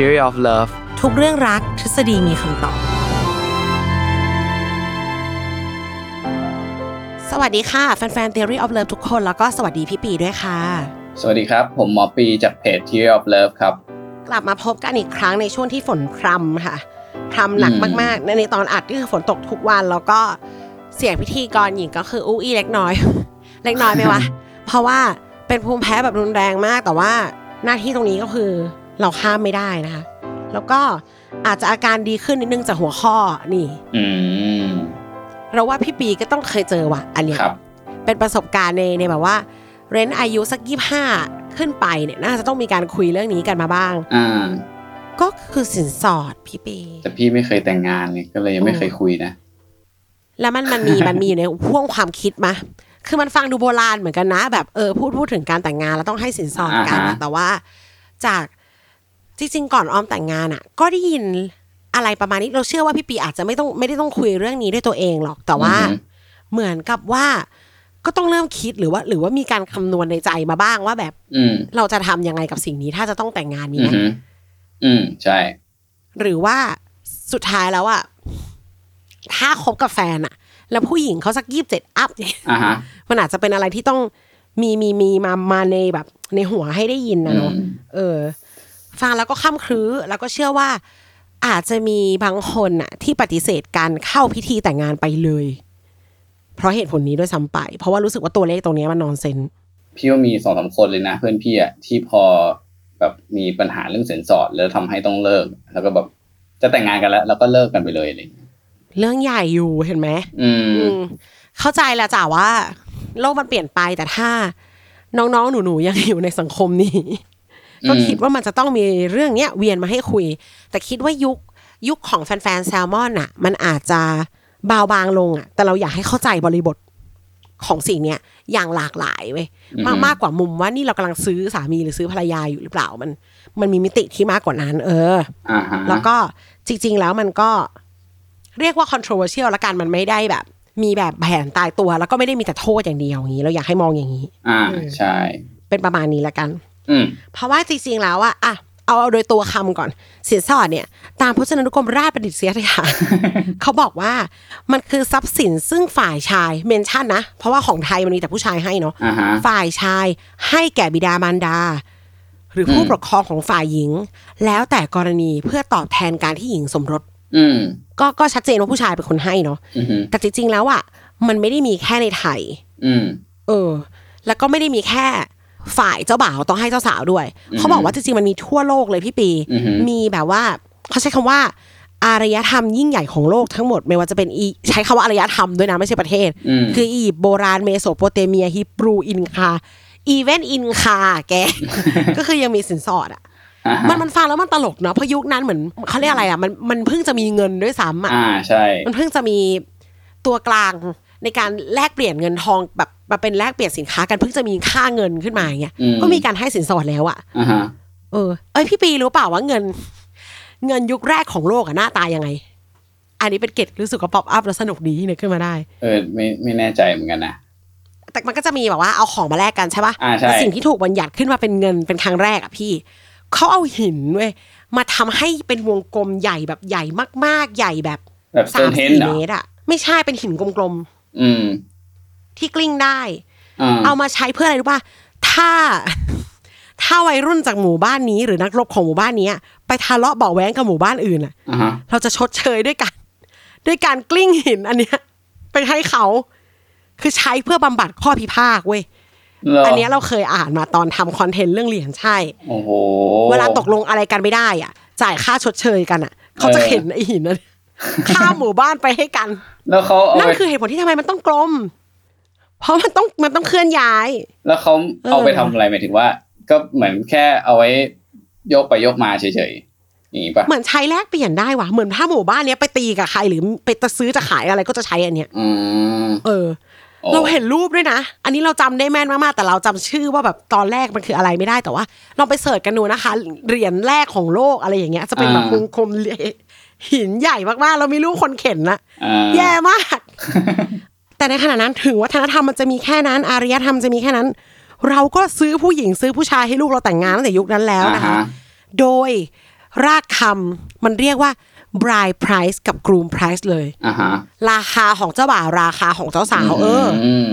Theory of Love ทุกเรื่องรักทฤษฎีมีคำตอบ สวัสดีค่ะ แฟนๆ Theory of Love ทุกคน แล้วก็สวัสดีพี่ปีด้วยค่ะ สวัสดีครับ ผมหมอปีจากเพจ Theory of Love ครับ กลับมาพบกันอีกครั้งในช่วงที่ฝนพรำค่ะ พรำหนักอืมมากๆในในตอนอัดก็คือฝนตกทุกวัน แล้วก็เสียงพิธีกรหญิงก็คืออู้อี้เล็กน้อย เล็กน้อยไหมวะ เพราะว่าเป็นภูมิแพ้แบบรุนแรงมาก แต่ว่าหน้าที่ตรงนี้ก็คือ เราข้ามไม่ได้นะคะ แล้วก็อาจจะอาการดีขึ้นนิดนึงจากหัวข้อนี่อืมเราว่าพี่ปีก็ต้องเคยเจอว่ะ อันเนี้ยครับเป็นประสบการณ์ในในแบบว่า เรนอายุสักยี่ห้าขึ้นไปเนี่ยน่าจะต้องมีการคุยเรื่องนี้กันมาบ้างอ่าก็คือสินสอดพี่ปี แต่พี่ไม่เคยแต่งงานเลยก็เลยยังไม่เคยคุยนะ แล้วมันมันมีมันมีอยู่ในพ่วงความคิดมาคือมันฟังดูโบราณเหมือนกันนะ แบบเออพูดพูดถึงการแต่งงานแล้วต้องให้สินสอดกันอ่าอะฮะแต่ว่าจาก จริง ๆ ก่อนออมแต่งงานอะ ก็ได้ยินอะไรประมาณนี้เราเชื่อว่าพี่ปีอาจจะไม่ต้องไม่ได้ต้องคุยเรื่องนี้ด้วยตัวเองหรอกแต่ว่าอือฮึเหมือนกับว่าก็ต้องเริ่มคิดหรือว่า หรือว่ามีการคำนวณในใจมาบ้างว่าแบบอืมเราจะทำยังไงกับสิ่งนี้ถ้าจะต้องแต่งงานมีอืไหมมอืมใช่ หรือว่าสุดท้ายแล้วอะถ้าคบกับแฟนอะแล้วผู้หญิงเขาสักยี่สิบเจ็ดอัพเนี่ยอ่าฮะมันอาจจะเป็นอะไรที่ต้องมีมีมีมามาในแบบ ในหัวให้ได้ยินนะเนาะอืมเออ ฟังแล้วก็ข้ามครื้อแล้วก็เชื่อว่าอาจจะมีบางคนอะที่ปฏิเสธการเข้าพิธีแต่งงานไปเลย เพราะเหตุผลนี้ด้วยซ้ำไป เพราะว่ารู้สึกว่าตัวเลขตรงเนี้ยมันนอนเซนพี่ว่ามีสองสามคนเลยนะ เพื่อนพี่อะที่พอแบบมีปัญหาเรื่องสินสอด แล้วทำให้ต้องเลิก แล้วก็แบบจะแต่งงานกันแล้ว แล้วก็เลิกกันไปเลยอะไรอย่างเงี้ยเรื่องใหญ่อยู่เห็นไหมอืมอืมเข้าใจแล้วจ้ะว่า โลกมันเปลี่ยนไปแต่ถ้า น้องๆหนูๆยังอยู่ในสังคมนี้ ก็คิดว่ามันจะต้องมีเรื่องเนี้ยเวียนมาให้คุย แต่คิดว่ายุคยุคของแฟนๆแซลมอนอะมันอาจจะเบาบางลงอะแต่เราอยากให้เข้าใจบริบทของสิ่งเนี้ยอย่างหลากหลายเว้ยอือฮึมากมากกว่ามุมว่านี่เรากำลังซื้อสามีหรือซื้อภรรยาอยู่หรือเปล่ามัน มันมีมิติที่มากกว่านั้น เอออ่าฮะแล้วก็จริง ๆ แล้วมันก็เรียกว่า controversial ละกันมันไม่ได้แบบ มีแบบแผนตายตัว แล้วก็ไม่ได้มีแต่โทษอย่างเดียวอย่างนี้ เราอยากให้มองอย่างนี้ อ่าใช่ เป็นประมาณนี้ละกันอืม เพราะว่าจริงๆแล้วอะอะเอาเอาโดยตัวคำก่อน สินสอดเนี่ย ตามพจนานุกรมราชประดิษฐานเขาบอกว่ามันคือทรัพย์สินซึ่งฝ่ายชายเมนชั่นนะ เพราะว่าของไทยมันมีแต่ผู้ชายให้เนาะอ่าฮะฝ่ายชายให้แก่บิดามารดา หรือผู้อืมปกครองของฝ่ายหญิง แล้วแต่กรณีเพื่อตอบแทนการที่หญิงสมรสอืมก็ก็ชัดเจนว่าผู้ชายเป็นคนให้เนาะอืมแต่จริงๆแล้วอะมันไม่ได้มีแค่ในไทยอืมเออ แล้วก็ไม่ได้มีแค่ ฝ่ายเจ้าบ่าวต้องให้เจ้าสาวด้วยอืมเขาบอกว่าจริงๆมันมีทั่วโลกเลยพี่ปีอือหือมีแบบว่าเขาใช้คำว่าอารยธรรมยิ่งใหญ่ของโลกทั้งหมดไม่ว่าจะเป็นอีใช้คำว่าอารยธรรมด้วยนะ ไม่ใช่ประเทศอืมคืออียิปต์โบราณเมโสโปเตเมียฮิบรูอินคา even อินคาแก ก็คือยังมีสินสอดอะอ่าฮะมันมันฟังแล้วมันตลกเนาะเพราะยุคนั้นเหมือนเขาเรียกอะไรอะมันมันเพิ่งจะมีเงินด้วยซ้ำอะอ่าใช่ มันเพิ่งจะมีตัวกลางในการแลกเปลี่ยนเงินทองแบบ มาเป็นแลกเปลี่ยนสินค้ากันเพิ่งจะมีค่าเงินขึ้นมาอย่างเงี้ยอืมก็มีการให้สินสอดแล้วอะอ่าฮะเออ เอ้ยพี่ปีรู้เปล่าว่าเงิน เงินยุคแรกของโลกอะหน้าตายังไง อันนี้เป็นเกร็ดรู้สึกว่า pop up แล้วสนุกดีนึกขึ้นมาได้ เออไม่ไม่แน่ใจเหมือนกันนะแต่มันก็จะมีแบบว่าเอาของมาแลกกันใช่ปะอ่าใช่แต่สิ่งที่ถูกบัญญัติขึ้นมาเป็นเงินเป็นครั้งแรกอะพี่เขาเอาหินเว้ยมาทำให้เป็นวงกลมใหญ่แบบใหญ่มาก ๆ ใหญ่แบบแบบสาม Stonehenge สี่เหรอเมตรอะไม่ใช่เป็นหินกลมอืมๆ ที่กลิ้งได้อ่าเอามาใช้เพื่ออะไรรู้ป่ะถ้า ถ้าวัยรุ่นจากหมู่บ้านนี้หรือนักรบของหมู่บ้านนี้อะไปทะเลาะเบาะแว้งกับหมู่บ้านอื่นอะอ่าฮะเราจะชดเชยด้วยกัน ด้วยการกลิ้งหินอันเนี้ยไปให้เขา คือใช้เพื่อบำบัดข้อพิพาทเว้ยหรอันเนี้ยเราเคยอ่านมาตอนทำคอนเทนต์เรื่องเหรียญใช่โอ้โหเวลาตกลงอะไรกันไม่ได้อะ จ่ายค่าชดเชยกันอะ เขาจะเออเห็นไอ้หินนั้นข้ามหมู่บ้านไปให้กัน แล้วเขาเอานั่นไปคือเหตุผลที่ทำไมมันต้องกลม เพราะมันต้องมันต้องเคลื่อนย้าย แล้วเขาเอาไปทำอะไรหมายถึงว่า ก็เหมือนแค่เอาไว้ยกไปยกมาเฉยๆอย่างนี้ปะเหมือนใช้แลกเปลี่ยนได้ว่ะเหมือนถ้าหมู่บ้านเนี้ยไปตีกับใครหรือไปจะซื้อจะขายอะไรก็จะใช้อันเนี้ยอืมเออโอ้เราเห็นรูปด้วยนะ อันนี้เราจำได้แม่นมากๆแต่เราจำชื่อว่าแบบตอนแรกมันคืออะไรไม่ได้แต่ว่าลองไปเสิร์ชกันดูนะคะ เหรียญแรกของโลกอะไรอย่างเงี้ยจะเป็นแบบวงกลมหินใหญ่มากๆ เรามีรูปคนเข็นนะอ่าแย่มาก แต่ในขณะนั้นถึงวัฒนธรรมมันจะมีแค่นั้น อารยธรรมจะมีแค่นั้น เราก็ซื้อผู้หญิงซื้อผู้ชายให้ลูกเราแต่งงานตั้งแต่ยุคนั้นแล้วนะคะอ่าฮะโดยรากคำมันเรียกว่า bride price กับ groom price เลยอ่าฮะราคาของเจ้าบ่าวราคาของเจ้าสาว เออออืม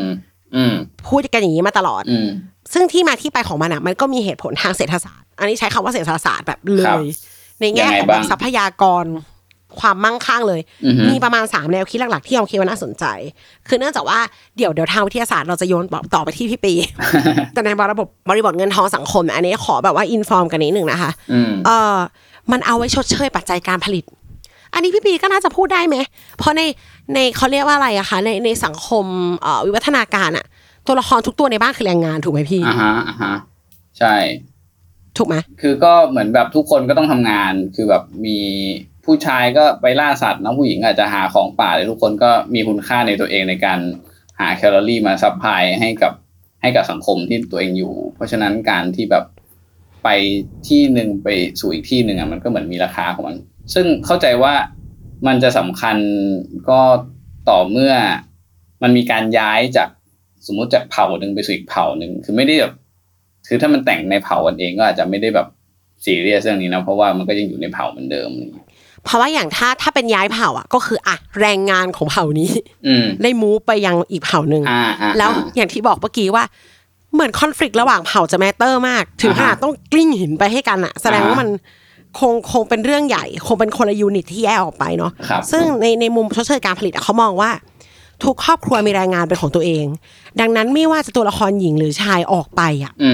อืมพูดกันอย่างนี้มาตลอดอืมซึ่งที่มาที่ไปของมันอะ มันก็มีเหตุผลทางเศรษฐศาสตร์ อันนี้ใช้คำว่าเศรษฐศาสตร์แบบเลครับยในแง่ยังไงของบ้างทรัพยากร ความมั่งคั่งเลยอือฮึมีประมาณสามแนวคิดหลักๆ ที่เราคิดว่าน่าสนใจ คือเนื่องจากว่าเดี๋ยวเดี๋ยวทางวิทยาศาสตร์เราจะโยนต่อไปที่พี่ปี แต่ในระบบบริบทเงินทองสังคม อันนี้ขอแบบว่าอินฟอร์มกันนิดหนึ่งนะคะอืมเออมันเอาไว้ชดเชยปัจจัยการผลิต อันนี้พี่ปีก็น่าจะพูดได้ไหม เพราะในในเขาเรียกว่าอะไรอะคะในในสังคมเอ่อวิวัฒนาการอะตัวละครทุกตัวในบ้านคือแรงงานถูกไหมพี่อ่าฮะอ่าฮะใช่ ถูกไหมคือก็เหมือนแบบทุกคนก็ต้องทำงานคือแบบมี ผู้ชายก็ไปล่าสัตว์นะผู้หญิงอาจจะหาของป่าเลยทุกคนก็มีคุณค่าในตัวเองในการหาแคลอรี่มา supply ให้กับให้กับสังคมที่ตัวเองอยู่ เพราะฉะนั้นการที่แบบไปที่หนึ่งไปสู่อีกที่หนึ่งอะมันก็เหมือนมีราคาของมัน ซึ่งเข้าใจว่ามันจะสำคัญก็ต่อเมื่อมันมีการย้ายจากสมมุติจากเผ่าหนึ่งไปสู่อีกเผ่าหนึ่งคือไม่ได้แบบคือถ้ามันแต่งในเผ่ากันเองก็อาจจะไม่ได้แบบซีเรียสเรื่องนี้นะเพราะว่ามันก็ยังอยู่ในเผ่าเหมือนเดิมอะไรอย่างเงี้ย เพราะว่าอย่างถ้าถ้าเป็นย้ายเผ่าอะก็คืออะแรงงานของเผ่านี้อืมได้ move ไปยังอีกเผ่าหนึ่งอ่าอ่าแล้วอ่าอย่างที่บอกเมื่อกี้ว่าเหมือนคอน FLICT ระหว่างเผ่าจะ matter มาก ถึงขนาดอ่าฮะต้องกลิ้งหินไปให้กันอะแสดงว่าอ่าฮะมันคงคงเป็นเรื่องใหญ่ คงเป็นคนละ unit ที่แยกออกไปเนาะครับซึ่งในในมุมชดเชยการผลิตอะเขามองว่า ทุกครอบครัวมีแรงงานเป็นของตัวเอง ดังนั้นไม่ว่าจะตัวละครหญิงหรือชายออกไปอะอื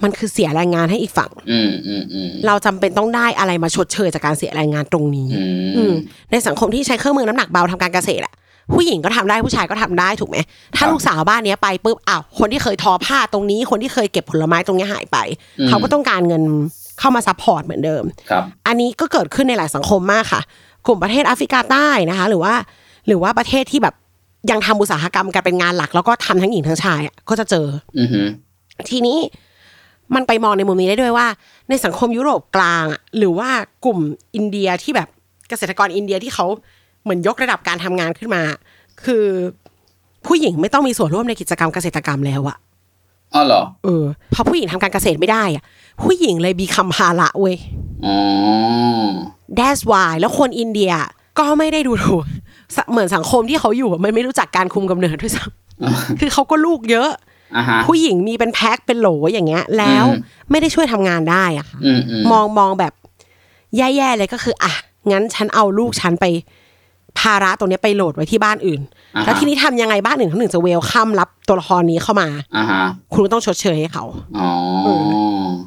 มมันคือเสียแรงงานให้อีกฝั่งอืมอืมอืมเราจำเป็นต้องได้อะไรมาชดเชยจากการเสียแรงงานตรงนี้ อือืมมในสังคมที่ใช้เครื่องมือน้ำหนักเบาทำการเกษตรอะผู้หญิงก็ทำได้ผู้ชายก็ทำได้ถูกไหมถ้าครับลูกสาวบ้านเนี้ยไปปุ๊บอ้าวคนที่เคยทอผ้าตรงนี้ คนที่เคยเก็บผลไม้ตรงเนี้ยหายไปอืมเขาก็ต้องการเงินเข้ามา support เหมือนเดิมครับอันนี้ก็เกิดขึ้นในหลายสังคมมากค่ะ กลุ่มประเทศแอฟริกาใต้นะคะ หรือว่า หรือว่าประเทศที่แบบยังทำอุตสาหกรรมกันเป็นงานหลัก แล้วก็ทำทั้งหญิงทั้งชายอะก็จะเจอ อือฮึทีนี้ มันไปมองในมุมนี้ได้ด้วยว่า ในสังคมยุโรปกลางอะหรือว่ากลุ่มอินเดียที่แบบเกษตรกรอินเดียที่เขาเหมือนยกระดับการทำงานขึ้นมา คือผู้หญิงไม่ต้องมีส่วนร่วมในกิจกรรมเกษตรกรรมแล้วอะอ๋อเหรอเออพอผู้หญิงทำการเกษตรไม่ได้อะผู้หญิงเลยบีคัมภาระเว้ยอ๋อ That's why แล้วคนอินเดียก็ไม่ได้ดูถูกสเหมือนสังคมที่เขาอยู่อะมันไม่รู้จักการคุมกำเนิดด้วยซ้ำคือเขาก็ลูกเยอะอ่าฮะ ผู้หญิงมีเป็นแพ็คเป็นโหลอย่างเงี้ย แล้วอืมไม่ได้ช่วยทำงานได้อะค่ะอืมอืมมองมองแบบ แย่ๆเลยก็คือ อะงั้นฉันเอาลูกฉันไปภาระตรงเนี้ยไปโหลดไว้ที่บ้านอื่นอ่าฮะแล้วทีนี้ทำยังไงบ้านอื่นเขาถึงจะเวลคัมรับตัวละครนี้เข้ามาอ่าฮะคุณก็ต้องชดเชยให้เขาอ๋อ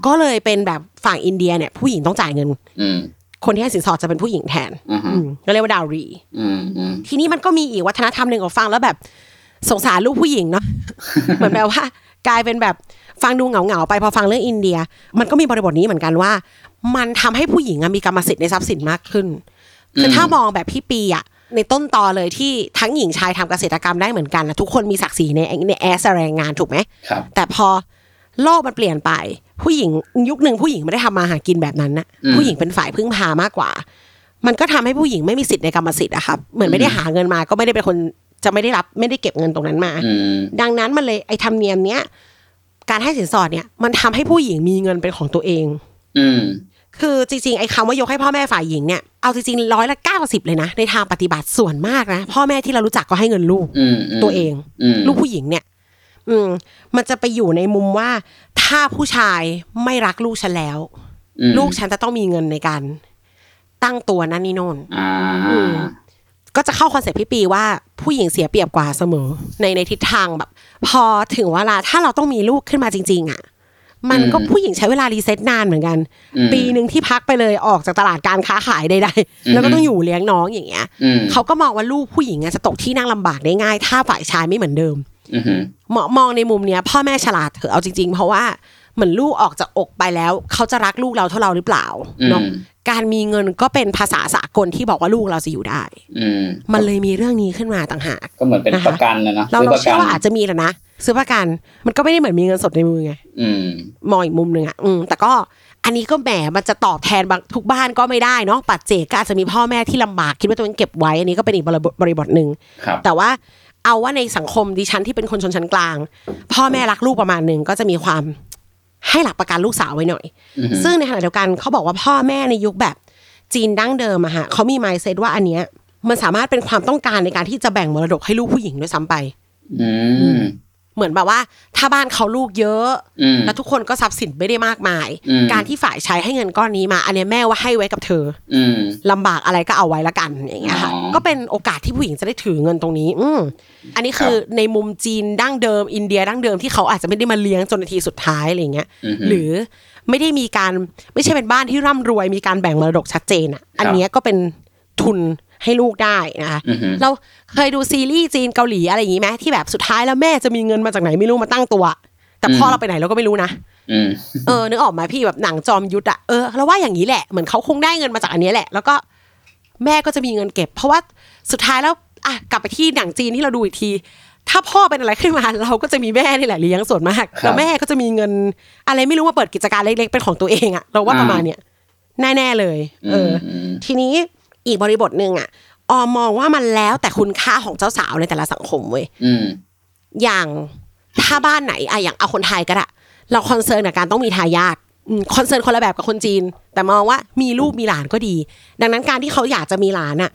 ก็เลยเป็นแบบฝั่งอินเดียเนี่ย ผู้หญิงต้องจ่ายเงินอืมคนที่ให้สินสอดจะเป็นผู้หญิงแทนอ่าฮะอืมก็เรียกว่าดาวรีอืมอืมทีนี้มันก็มีอีกวัฒนธรรมหนึ่งของฟังแล้วแบบ สงสารลูกผู้หญิงเนาะเหมือนแบบว่ากลายเป็นแบบฟังดูเหงาเหงาๆไปพอฟังเรื่องอินเดีย มันก็มีบริบทนี้เหมือนกันว่า มันทำให้ผู้หญิงอะมีกรรมสิทธิ์ในทรัพย์สินมากขึ้นคือถ้ามองแบบพี่ปีอะในต้นตอเลยที่ทั้งหญิงชายทำเกษตรกรรมได้เหมือนกันนะทุกคนมีศักดิ์ศรีในในแอสแรงงานถูกไหมครับแต่พอโลกมันเปลี่ยนไป ผู้หญิงยุคหนึ่งผู้หญิงไม่ได้ทำมาหากินแบบนั้นนะอืมผู้หญิงเป็นฝ่ายพึ่งพามากกว่า มันก็ทำให้ผู้หญิงไม่มีสิทธิ์ในกรรมสิทธิ์อะครับเหมือนไม่ได้หาเงินมาก็ไม่ได้เป็นคน จะไม่ได้รับไม่ได้เก็บเงินตรงนั้นมาอืมดังนั้นมันเลยไอ้ธรรมเนียมเนี้ยการให้สินสอดเนี่ย มันทำให้ผู้หญิงมีเงินเป็นของตัวเอง อืมคือจริงๆไอ้คำว่ายกให้พ่อแม่ฝ่ายหญิงเนี่ยเอาจริงๆร้อยละเก้าสิบเลยนะ ในทางปฏิบัติส่วนมากนะพ่อแม่ที่เรารู้จักก็ให้เงินลูกอืมมตัวเองอืมลูกผู้หญิงเนี่ย อืม มันจะไปอยู่ในมุมว่า ถ้าผู้ชายไม่รักลูกฉันแล้วอืมลูกฉันจะต้องมีเงินในการตั้งตัวนั่นนี่โน่นอ่าอืม ก็จะเข้า concept พี่ปีว่าผู้หญิงเสียเปรียบกว่าเสมอ ในในทิศทางแบบ พอถึงเวลาถ้าเราต้องมีลูกขึ้นมาจริง ๆ อะ มันก็ผู้หญิงใช้เวลา reset นานเหมือนกันอืมปีหนึ่งที่พักไปเลยออกจากตลาดการค้าขายใดๆแล้วก็ต้องอยู่เลี้ยงน้องอย่างเงี้ยอืมเขาก็มองว่าลูกผู้หญิงอะจะตกที่นั่งลำบากได้ง่าย ถ้าฝ่ายชายไม่เหมือนเดิมอือหือมองมองในมุมเนี้ย พ่อแม่ฉลาดเถอะเอาจริง ๆ เพราะว่า เหมือนลูกออกจากอกไปแล้ว เขาจะรักลูกเราเท่าเราหรือเปล่าเนาะอืมการมีเงินก็เป็นภาษาสากลที่บอกว่าลูกเราจะอยู่ได้ อืมมันเลยมีเรื่องนี้ขึ้นมาต่างหากก็เหมือนเป็นนะคะประกันนะเนาะเราซื้อเราประเชื่กัอว่าอาจจะมีแหละนะซื้อประกันมันก็ไม่ได้เหมือนมีเงินสดในมือไงอืมมองอีกมุมหนึ่งอะอืมแต่ก็อันนี้ก็แหมมันจะตอบแทนบางทุกบ้านก็ไม่ได้เนาะปัจเจกก็อาจจะมีพ่อแม่ที่ลำบากคิดว่าตัวเองเก็บไว้อันนี้ก็เป็นอีกบริบทบริบทหนึ่งครับแต่ว่าเอาว่าในสังคมดิฉันที่เป็นคนชนชั้นกลาง พ่อแม่รักลูกประมาณหนึ่งก็จะมีความ ให้หลักประกันลูกสาวไว้หน่อยอือหือซึ่งในขณะเดียวกันเขาบอกว่าพ่อแม่ในยุคแบบจีนดั้งเดิมอะฮะเขามี mindset ว่าอันเนี้ยมันสามารถเป็นความต้องการในการที่จะแบ่งมรดกให้ลูกผู้หญิงด้วยซ้ำไปอืม เหมือนแบบว่า ถ้าบ้านเขาลูกเยอะอืมแล้วทุกคนก็ทรัพย์สินไม่ได้มากมายอืมการที่ฝ่ายชายให้เงินก้อนนี้มา อันเนี้ยแม่ว่าให้ไว้กับเธออืมลำบากอะไรก็เอาไว้ละกันอย่างเงี้ยค่ะอ๋อก็เป็นโอกาสที่ผู้หญิงจะได้ถือเงินตรงนี้ อืมอันนี้คือในมุมจีนดั้งเดิม อินเดียดั้งเดิมที่เขาอาจจะไม่ได้มาเลี้ยงจนนาทีสุดท้ายอะไรเงี้ยอือหือหรือไม่ได้มีการไม่ใช่เป็นบ้านที่ร่ำรวยมีการแบ่งมรดกชัดเจนอะ อันเนี้ยก็เป็นทุน ให้ลูกได้นะคะอือหือเราเคยดูซีรีส์จีนเกาหลีอะไรอย่างงี้ไหมที่แบบสุดท้ายแล้วแม่จะมีเงินมาจากไหนไม่รู้มาตั้งตัว แต่พ่ออืมเราไปไหนเราก็ไม่รู้นะอืมเออนึกออกไหมาพี่แบบหนังจอมยุทธอะเออเราว่าอย่างนี้แหละเหมือนเขาคงได้เงินมาจากอันเนี้ยแหละ แล้วก็แม่ก็จะมีเงินเก็บ เพราะว่าสุดท้ายแล้วอะกลับไปที่หนังจีนที่เราดูอีกที ถ้าพ่อเป็นอะไรขึ้นมาเราก็จะมีแม่นี่แหละเลี้ยงส่วนมากครับแล้วแม่ก็จะมีเงิน อะไรไม่รู้มาเปิดกิจการเล็กๆเป็นของตัวเองอะเราว่าประมาณเนี้ยแน่ๆเลย เอออมทีนี้ อีกบริบทหนึ่งอะออมมองว่ามันแล้วแต่คุณค่าของเจ้าสาวในแต่ละสังคมเว้ยอืมอย่างถ้าบ้านไหนอะอย่างเอาคนไทยก็ได้เรา concern กับการต้องมีทายาทอืม concern คนละแบบกับคนจีน แต่มองว่ามีลูกมีหลานก็ดี ดังนั้นการที่เขาอยากจะมีหลานอะ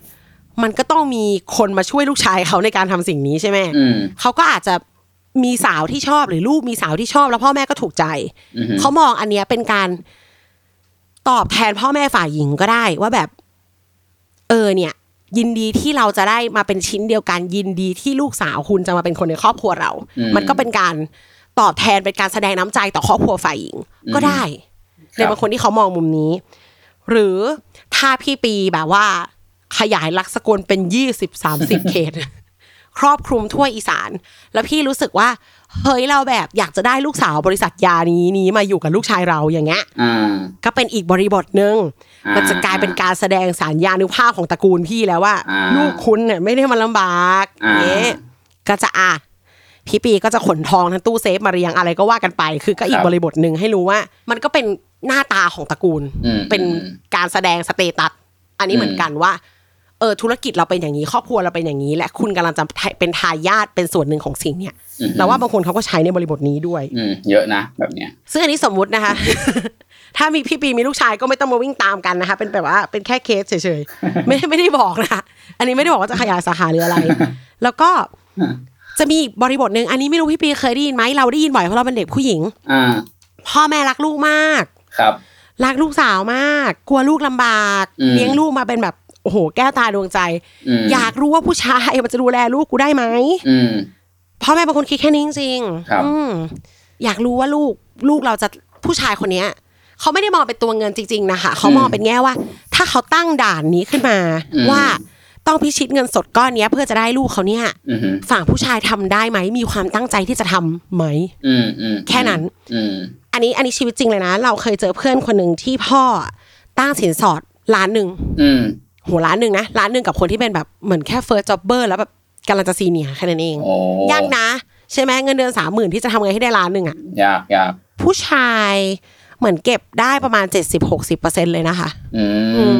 มันก็ต้องมีคนมาช่วยลูกชายเขาในการทำสิ่งนี้ใช่ไหมอืมเขาก็อาจจะมีสาวที่ชอบหรือลูกมีสาวที่ชอบ แล้วพ่อแม่ก็ถูกใจอือหือเขามองอันเนี้ยเป็นการตอบแทนพ่อแม่ฝ่ายหญิงก็ได้ว่าแบบ เออเนี่ยยินดีที่เราจะได้มาเป็นชิ้นเดียวกัน ยินดีที่ลูกสาวคุณจะมาเป็นคนในครอบครัวเราอืมมันก็เป็นการตอบแทนเป็นการแสดงน้ำใจต่อครอบครัวฝ่ายหญิง ก็ได้ครับในบางคนที่เขามองมุมนี้ หรือถ้าพี่ปีแบบว่า ขยายลักษกลเป็นยี่สิบสามสิบเขตครอบคลุมทั่วอีสาน แล้วพี่รู้สึกว่าเฮ้ยเราแบบอยากจะได้ลูกสาวบริษัทยานี้นี้มาอยู่กับลูกชายเราอย่างเงี้ยอ่าก็เป็นอีกบริบทหนึ่งอ่า มัมันจะกลายเป็นการแสดงสารยานุภาพของตระกูลพี่แล้วว่าอ่าลูกคุณเนี่ยไม่ได้มาลำบากอ่าเงี้ยก็จะอะพี่ปีก็จะขนทองทั้งตู้เซฟมาเรียงอะไรก็ว่ากันไป คือก็อีกบริบทหนึ่งให้รู้ว่า มันก็เป็นหน้าตาของตระกูลอืมเป็นการแสดงสเตตัสอันนี้อืมเหมือนกันว่าเออธุรกิจเราเป็นอย่างนี้ครอบครัวเราเป็นอย่างนี้ และคุณกำลังจะเป็นทายาทเป็นส่วนหนึ่งของสิ่งเนี้ยอืมเราว่าบางคนเขาก็ใช้ในบริบทนี้ด้วยอืมเยอะนะแบบเนี้ยซึ่งอันนี้สมมุตินะคะ ถ้ามีพี่ปีมีลูกชายก็ไม่ต้องมาวิ่งตามกันนะคะ เป็นแบบว่าเป็นแค่เคสเฉยๆไม่ไม่ได้บอกนะคะอันนี้ไม่ได้บอกว่าจะขยายสาขาหรืออะไร แล้วก็จะมีอีกบริบทหนึ่งอันนี้ไม่รู้พี่ปีเคยได้ยินไหมเราได้ยินบ่อยเพราะเราเป็นเด็กผู้หญิงอ่าพ่อแม่รักลูกมากครับรักลูกสาวมาก กลัวลูกลำบากอืมเลี้ยงลูกมาเป็นแบบโอ้โห แก้วตาดวงใจอืมอยากรู้ว่าผู้ชายมันจะดูแลลูกกูได้ไหมอืมพ่อแม่เป็นคนคิดแค่นี้จริงๆครับอืมอยากรู้ว่าลูกลูกเราจะผู้ชายคนเนี้ย เขาไม่ได้มองเป็นตัวเงินจริง ๆ นะคะเขามองเป็นแง่ว่า ถ้าเขาตั้งด่านนี้ขึ้นมาอืมว่าต้องพิชิตเงินสดก้อนเนี้ยเพื่อจะได้ลูกเขาเนี่ยอืมฝั่งผู้ชายทำได้ไหมมีความตั้งใจที่จะทำไหมอืมอืมแค่นั้นอืมอันนี้อันนี้ชีวิตจริงเลยนะ เราเคยเจอเพื่อนคนหนึ่งที่พ่อตั้งสินสอดล้านหนึ่งอืมโหล้านหนึ่งนะล้านหนึ่งกับคนที่เป็นแบบเหมือนแค่เฟิร์สจ็อบเบอร์แล้วแบบกำลังจะซีเนียร์แค่นั้นเองโอ้ยากนะ ใช่ไหมเงินเดือนสามหมื่นที่จะทำไงให้ได้ล้านหนึ่งอะยากยากผู้ชาย เหมือนเก็บได้ประมาณ 70-60%เลยนะคะอือืม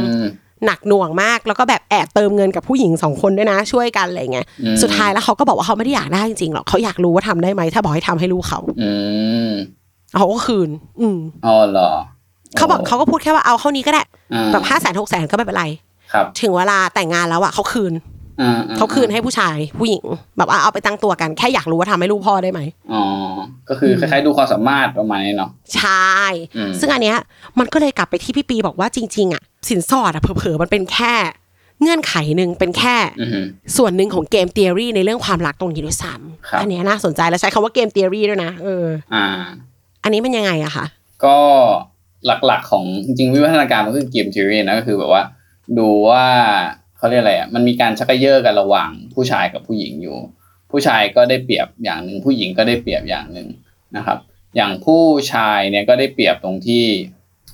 หนักหน่วงมากแล้วก็แบบแอบเติมเงินกับผู้หญิงสองคนด้วยนะช่วยกันอะไรเงี้ยอืมสุดท้ายแล้วเขาก็บอกว่าเขาไม่ได้อยากได้จริงๆหรอกเขาอยากรู้ว่าทำได้ไหมถ้าบอกให้ทำให้ลูกเขาอืมเขาก็คืน อืมอ๋อเหรอเขาบอกเขาก็พูดแค่ว่าเอาเข้านี้ก็ได้อ่าแบบห้าแสนหกแสนก็ไม่เป็นไร ครับ ถึงเวลาแต่งงานแล้วอะเขาคืนอ่าๆ เขาคืนให้ผู้ชายผู้หญิง แบบว่าเอาไปตั้งตัวกันแค่อยากรู้ว่าทำให้ลูกพ่อได้ไหมอ๋อก็คือคล้ายๆดูความสามารถประมาณนี้เนาะใช่อืมซึ่งอันเนี้ยมันก็เลยกลับไปที่พี่ปีบอกว่าจริง ๆอะสินสอดอะเผลอๆมันเป็นแค่ เงื่อนไขหนึ่งเป็นแค่อือฮึส่วนหนึ่งของเกม t ท o รีในเรื่องความรักตรงนี้ด้วยซ้ครับำอันเนี้ยน่าสนใจแล้วใช้คำว่าเกม t ท o รีด้วยนะเอออ่า อันนี้มันยังไงอะคะก็หลักๆของจริงๆวิวัฒนาการมันคือเกมทีรีนะก็คือแบบว่า ดูว่า เขาเรียกอะไรอะมันมีการชักกระเยอะกันระหว่างผู้ชายกับผู้หญิงอยู่ ผู้ชายก็ได้เปรียบอย่างหนึ่งผู้หญิงก็ได้เปรียบอย่างหนึ่งนะครับ อย่างผู้ชายเนี่ยก็ได้เปรียบตรงที่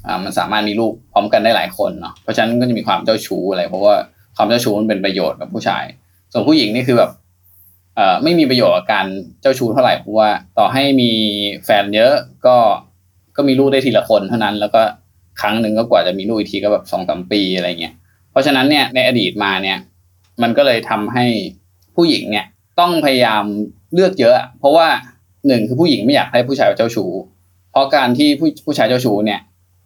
อ่ามันสามารถมีลูกพร้อมกันได้หลายคนเนาะเพราะฉะนั้นก็จะมีความเจ้าชู้อะไรเพราะว่าความเจ้าชู้มันเป็นประโยชน์กับผู้ชาย ส่วนผู้หญิงนี่คือแบบเอ่อไม่มีประโยชน์กับการเจ้าชู้เท่าไหร่เพราะว่าต่อให้มีแฟนเยอะก็ก็มีลูกได้ทีละคนเท่านั้น แล้วก็ครั้งหนึ่งก็กว่าจะมีลูกอีกทีก็แบบสองสามปีอะไรเงี้ย เพราะฉะนั้นเนี่ยในอดีตมาเนี่ย มันก็เลยทำให้ผู้หญิงเนี่ยต้องพยายามเลือกเยอะ เพราะว่าหนึ่งคือผู้หญิงไม่อยากให้ผู้ชายเจ้าชู้เพราะการที่ผู้ผู้ชายเจ้าชู้เนี่ย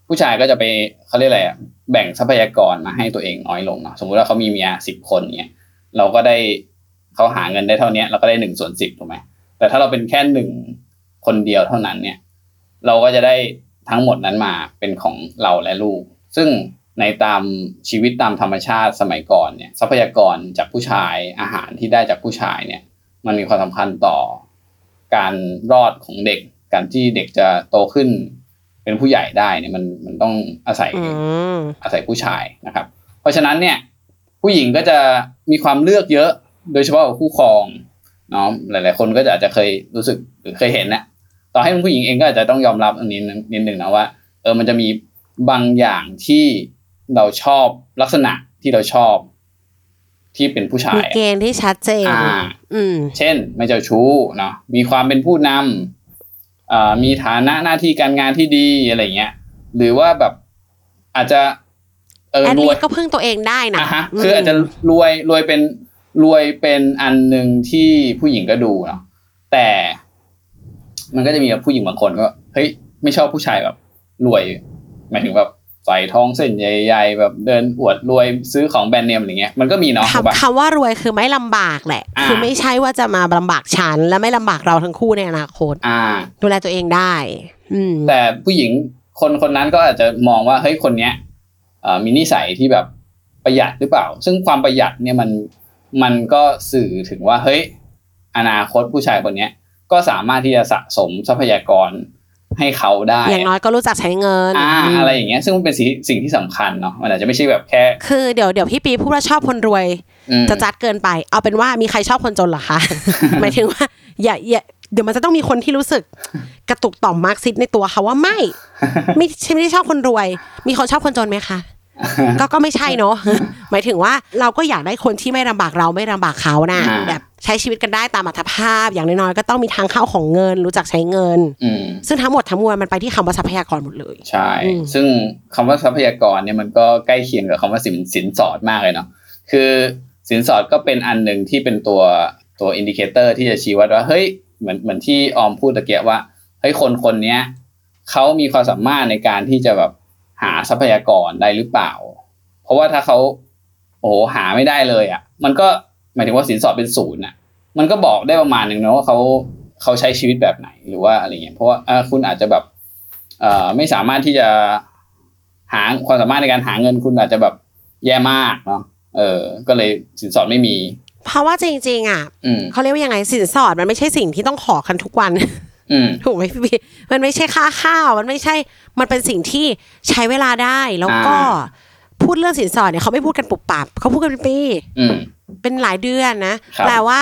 ผู้ชายก็จะไปเขาเรียกอะไรอะแบ่งทรัพยากรมาให้ตัวเองน้อยลงเนาะสมมุติว่าเขามีเมียสิบคนเนี่ยเราก็ได้เขาหาเงินได้เท่านี้เราก็ได้หนึ่งส่วนสิบถูกไหมแต่ถ้าเราเป็นแค่หนึ่งคนเดียวเท่านั้นเนี่ย เราก็จะได้ทั้งหมดนั้นมาเป็นของเราและลูก ซึ่ง ในตามชีวิตตามธรรมชาติสมัยก่อนเนี่ยทรัพยากรจากผู้ชายอาหารที่ได้จากผู้ชายเนี่ยมันมีความสำคัญต่อการรอดของเด็ก การที่เด็กจะโตขึ้น เป็นผู้ใหญ่ได้เนี่ยมันมันต้องอาศัยอืมอาศัยผู้ชายนะครับ เพราะฉะนั้นเนี่ยผู้หญิงก็จะมีความเลือกเยอะโดยเฉพาะกับคู่ครองเนาะหลาย ๆ คนก็จะอาจจะเคยรู้สึกหรือเคยเห็นนะต่อให้เป็นผู้หญิงเองก็อาจจะต้องยอมรับอันนี้นิดนึงนะว่าเออมันจะมีบางอย่างที่ เราชอบลักษณะที่เราชอบ ที่เป็นผู้ชามียอะเกณฑ์ที่ชัดเจนอ่าอืมเช่น ไม่เจ้าชู้เนาะมีความเป็นผู้นำอ่ามีฐานะหน้าที่การงานที่ดีอะไรเงี้ย หรือว่าแบบอาจจะเออแอดรลีวยก็พึ่งตัวเองได้นะอะฮะคืออาจจะรวยรวยเป็นรวยเป็นอันหนึ่งที่ผู้หญิงก็ดูเนาะแต่มันก็จะมีแบบผู้หญิงบางคนก็เฮ้ยไม่ชอบผู้ชายแบบ รวยหมายถึงแบบ ใส่ทองเส้นใหญ่ๆ แบบเดินอวดรวยซื้อของแบรนด์เนมอะไรเงี้ยมันก็มีเนาะถูกปะคำคำว่ารวยคือไม่ลำบากแหละอ่าคือไม่ใช่ว่าจะมาลำบากฉัน และไม่ลำบากเราทั้งคู่ในอนาคตอ่าดูแลตัวเองได้ อืมแต่ผู้หญิงคนคนนั้นก็อาจจะมองว่าเฮ้ยคนเนี้ยเอ่อมีนิสัยที่แบบประหยัดหรือเปล่า ซึ่งความประหยัดเนี่ยมันมันก็สื่อถึงว่าเฮ้ยอนาคตผู้ชายคนเนี้ยก็สามารถที่จะสะสมทรัพยากร ให้เขาได้ อย่างน้อยก็รู้จักใช้เงินอ่าอืมอะไรอย่างเงี้ยซึ่งมันเป็นสิ่งสิ่งที่สำคัญเนาะมันอาจจะไม่ใช่แบบแค่ คือเดี๋ยวเดี๋ยวพี่ปีพูดว่าชอบคนรวยอืมจะจัดเกินไป เอาเป็นว่ามีใครชอบคนจนเหรอคะหมายถึงว่าอย่าอย่าเดี๋ยวมันจะต้องมีคนที่รู้สึกกระตุกต่อมมาร์กซิสต์ในตัวเขาว่าไม่ ไม่ใช่ไม่ได้ชอบคนรวย มีคนชอบคนจนไหมคะ ก็ก็ไม่ใช่เนาะหมายถึงว่าเราก็อยากได้คนที่ไม่ลำบากเราไม่ลำบากเขานะอ่าแบบใช้ชีวิตกันได้ตามอัตภาพ อย่างน้อยๆก็ต้องมีทางเข้าของเงิน รู้จักใช้เงินอืมซึ่งทั้งหมดทั้งมวลมันไปที่คำว่าทรัพยากรหมดเลย ใช่อืมซึ่งคำว่าทรัพยากรเนี่ยมันก็ใกล้เคียงกับคำว่าสินสินสอดมากเลยเนาะคือสินสอดก็เป็นอันหนึ่งที่เป็นตัวตัว indicator ที่จะชี้วัดว่าเฮ้ยเหมือนเหมือนที่ออมพูดตะกี้ว่าเฮ้ยคนคนเนี้ยเขามีความสามารถในการที่จะแบบ หาทรัพยากรได้หรือเปล่า เพราะว่าถ้าเขาโอ้โหหาไม่ได้เลย อะ มันก็หมายถึงว่าสินสอดเป็นศูนย์อะ มันก็บอกได้ประมาณหนึ่งนะว่าเขาเขาใช้ชีวิตแบบไหนหรือว่าอะไรเงี้ยเพราะว่าอ่าคุณอาจจะแบบเอ่อไม่สามารถที่จะหาความสามารถในการหาเงินคุณอาจจะแบบแย่มากเนาะเออ ก็เลยสินสอดไม่มี เพราะว่าจริง ๆ อะอืมเขาเรียกว่ายังไงสินสอดมันไม่ใช่สิ่งที่ต้องขอกันทุกวันอืม ถูกไหมพี่บีมันไม่ใช่ค่าข้าว มันไม่ใช่ มันเป็นสิ่งที่ใช้เวลาได้แล้วก็อ่าพูดเรื่องสินสอดเนี่ยเขาไม่พูดกันปุบปับเขาพูดกันเป็นปีอืมเป็นหลายเดือนนะครับแปลว่า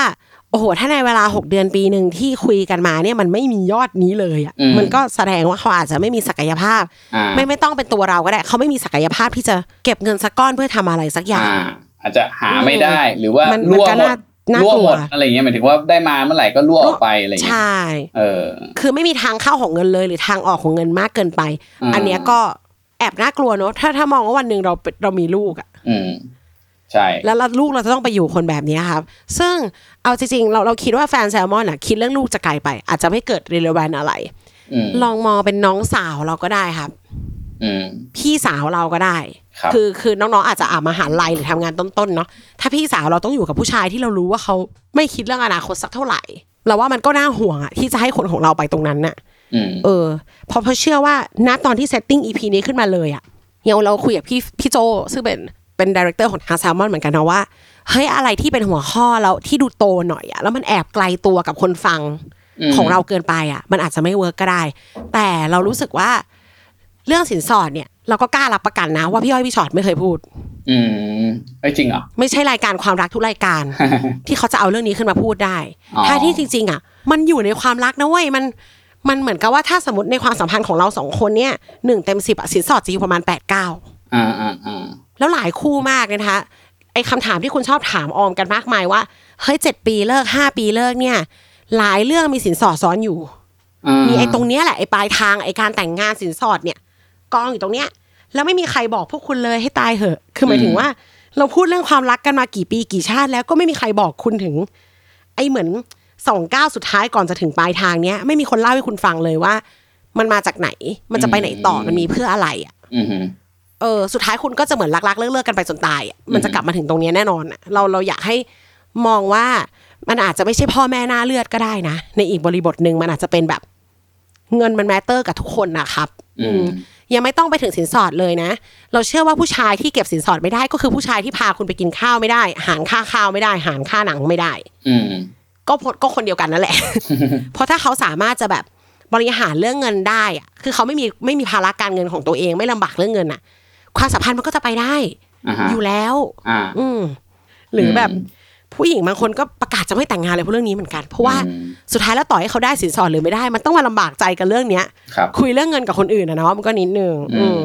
โอ้โห ถ้าในเวลาหกเดือนปีหนึ่งที่คุยกันมาเนี่ยมันไม่มียอดนี้เลยอะอืมมันก็แสดงว่าเขาอาจจะไม่มีศักยภาพอ่าไม่ไม่ต้องเป็นตัวเราก็ได้เขาไม่มีศักยภาพที่จะเก็บเงินสักก้อนเพื่อทำอะไรสักอย่างอ่าอาจจะหาไม่ได้หรือว่ามนรั่วมันก็หมน่าด น่ารั่วกลัหวมดอะไรอย่างเงี้ยหมายถึงว่าได้มาเมื่อไหร่ก็รั่วออกไปอะไรอย่างใชเงี้ย่เออคือไม่มีทางเข้าของเงินเลย หรือทางออกของเงินมากเกินไปอืมอันเนี้ยก็แอบน่ากลัวเนอะถ้าถ้ามองว่าวันหนึ่งเราเป็นเรามีลูกอะอืมใช่ แล้วเราลูกเราจะต้องไปอยู่คนแบบเนี้ยครับ ซึ่งเอาจริงๆเราเราคิดว่าแฟนแซลมอนอะคิดเรื่องลูกจะไกลไป อาจจะไม่เกิดเรเลวันอะไรอืมลองมองเป็นน้องสาวเราก็ได้ครับอืม พี่สาวเราก็ได้ครับคือคือน้องๆอาจจะอ่ามหาลัยหรือทำงานต้นๆเนาะถ้าพี่สาวเราต้องอยู่กับผู้ชายที่เรารู้ว่าเขาไม่คิดเรื่องอนาคตสักเท่าไหร่ เราว่ามันก็น่าห่วงอะที่จะให้คนของเราไปตรงนั้นน่ะอืมเออเพราะเพราะเชื่อว่าณตอนที่ setting EP นี้ขึ้นมาเลยอะอย่างเราคุยกับพี่พี่โจซึ่งเป็นเป็น director ของทางแซลมอนเหมือนกันนะว่าเฮ้ยอะไรที่เป็นหัวข้อแล้วที่ดูโตหน่อยอะแล้วมันแอบไกลตัวกับคนฟังอืมของเราเกินไปอะมันอาจจะไม่ work ก็ได้ แต่เรารู้สึกว่า เรื่องสินสอดเนี่ยเราก็กล้ารับประกันนะว่าพี่อ้อยพี่ฉอดไม่เคยพูด อืมเอ้ยจริงเหรอไม่ใช่รายการความรักทุกรายการ ที่เขาจะเอาเรื่องนี้ขึ้นมาพูดได้อ๋อถ้าที่จริง ๆ อะ มันอยู่ในความรักนะเว้ยมันมันเหมือนกับว่าถ้าสมมติในความสัมพันธ์ของเราสองคนเนี่ยหนึ่งเต็มสิบอะสินสอดจะอยู่ประมาณแปดเก้าอ่าอ่าอ่าแล้วหลายคู่มากเลยนะคะไอ้คำถามที่คุณชอบถามออมกันมากมายว่าเฮ้ยเจ็ดปีเลิกห้าปีเลิกเนี่ย หลายเรื่องมีสินสอดซ้อนอยู่อ่ามีไอ้ตรงเนี้ยแหละไอ้ปลายทางไอ้การแต่งงานสินสอดเนี่ย กองอยู่ตรงเนี้ย แล้วไม่มีใครบอกพวกคุณเลยให้ตายเหอะ คือหมายถึงว่า เราพูดเรื่องความรักกันมากี่ปีกี่ชาติ แล้วก็ไม่มีใครบอกคุณถึง ไอ้เหมือนสองก้าวสุดท้ายก่อนจะถึงปลายทางเนี้ย ไม่มีคนเล่าให้คุณฟังเลยว่า มันมาจากไหน มันจะไปไหนต่อมันมีเพื่ออะไรอะอืมฮึเออสุดท้ายคุณก็จะเหมือนรักๆเลิกๆกันไปจนตายอะมันจะกลับมาถึงตรงเนี้ยแน่นอนอะเราเราอยากให้มองว่ามันอาจจะไม่ใช่พ่อแม่หน้าเลือดก็ได้นะ ในอีกบริบทหนึ่งมันอาจจะเป็นแบบ เงินมันแมตเตอร์กับทุกคนนะครับ อือืมม ยังไม่ต้องไปถึงสินสอดเลยนะ เราเชื่อว่าผู้ชายที่เก็บสินสอดไม่ได้ ก็คือผู้ชายที่พาคุณไปกินข้าวไม่ได้ หารค่าข้าวไม่ได้ หารค่าหนังไม่ได้ อืมก็พก็คนเดียวกันนั่นแหละ เพราะถ้าเขาสามารถจะแบบบริหารเรื่องเงินได้อะคือเขาไม่มีไม่มีภาระการเงินของตัวเองไม่ลำบากเรื่องเงินอะความสัมพันธ์มันก็จะไปได้อ่าฮะอยู่แล้วอ่าอืมหรืออมแบบ ผู้หญิงบางคนก็ประกาศจะไม่แต่งงานเลยเพราะเรื่องนี้เหมือนกัน เพราะว่าอืมสุดท้ายแล้วต่อให้เขาได้สินสอดหรือไม่ได้ มันต้องมาลำบากใจกันเรื่องเนี้ยครับคุยเรื่องเงินกับคนอื่นนะเนาะมันก็นิดนึงอือืมม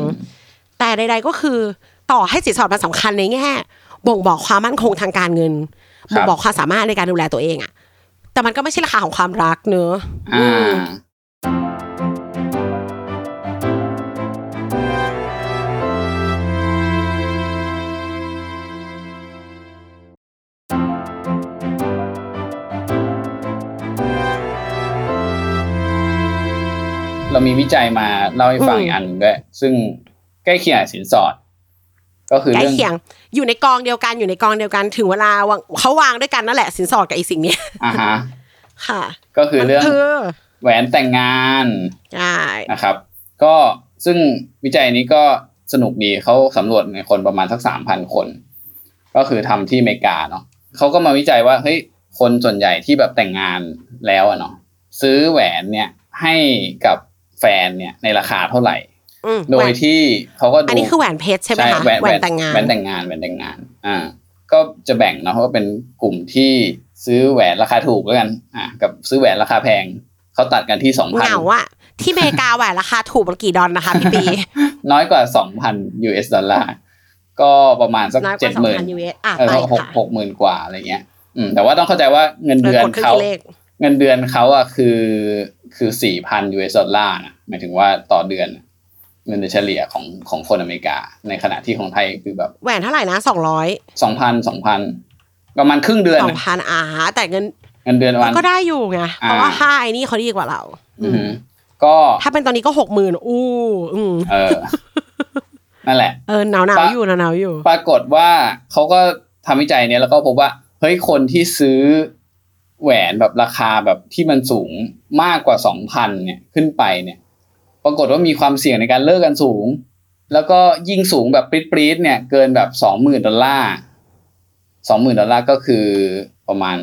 แต่ใดๆก็คือต่อให้สินสอดมันสำคัญในแง่บ่งบอกความมั่นคงทางการเงินบ่งบอกความสามารถในการดูแลตัวเองอะแต่มันก็ไม่ใช่ราคาของความรักเนอะ เรามีวิจัยมาเล่าให้ฟังอืมอีกอันหนึ่งด้วยซึ่งใกล้เคียงกับสินสอด ก็คือใกล้เรื่องเคียง อยู่ในกองเดียวกันอยู่ในกองเดียวกันถึงเวลาวางเขาวางด้วยกันนั่นแหละสินสอดกับไอ้สิ่งเนี้ยอ่าฮะค่ะ ก็คือเรื่องมันคือแหวนแต่งงานใช่นะครับ ก็ซึ่งวิจัยนี้ก็สนุกดีเขาสำรวจในคนประมาณสักสามพันคน ก็คือทำที่อเมริกาเนาะเขาก็มาวิจัยว่าเฮ้ยคนส่วนใหญ่ที่แบบแต่งงานแล้วอะเนาะซื้อแหวนเนี่ยให้กับ แฟนเนี่ยในราคาเท่าไหร่อืมโดยที่เขาก็ดูอันนี้คือแหวนเพชรใช่ไหมคะแหวนแหวนแต่งงานแหวนแต่งงานแหวนแต่งงาน อ่า ก็จะแบ่งเนาะเพราะว่าเป็นกลุ่มที่ซื้อแหวนราคาถูกแล้วกัน อ่ากับซื้อแหวนราคาแพงเขาตัดกันที่สองพันเหงาอะที่อเมริกาแหวนราคาถูกมันกี่ดอลนะคะพี่ปี น้อยกว่าสองพัน US ดอลลาร์ก็ประมาณสักน้อยกเจ็ว่าดสองหมื่นพันยูเอสอะเออไปหกค่ะหกหมื่นกว่าอะไรเงี้ย อืมแต่ว่าต้องเข้าใจว่าเงินเดือนกดครึ่งเขา เลขเงินเดือนเขาอะคือคือสี่พัน US ดอลลาร์นะหมายถึงว่าต่อเดือนเงินเดือนเฉลี่ยของของคนอเมริกา ในขณะที่ของไทยคือแบบแหวนเท่าไหร่นะสองร้อยสองพันสองพันประมาณครึ่งเดือนสองอะพันอ่าแต่เงินเงินเดือนวันก็ได้อยู่ไงเพราะว่าอ่าค่าไอ้นี่เขาดีกว่าเราอือหือก็ถ้าเป็นตอนนี้ก็หกหมื่นอู้อืมเออนั่นแหละเออหนาวหนาวปะอยู่หนาวหนาวอยู่ ปรากฏว่าเขาก็ทำวิจัยเนี้ยแล้วก็พบว่าเฮ้ยคนที่ซื้อ แหวนแบบราคาแบบที่มันสูงมากกว่าสองพันเนี่ยขึ้นไปเนี่ย ปรากฏว่ามีความเสี่ยงในการเลิกกันสูง แล้วก็ยิ่งสูงแบบปรี๊ดๆเนี่ย เกินแบบสองหมื่นดอลลาร์สองหมื่นดอลลาร์ก็คือประมาณ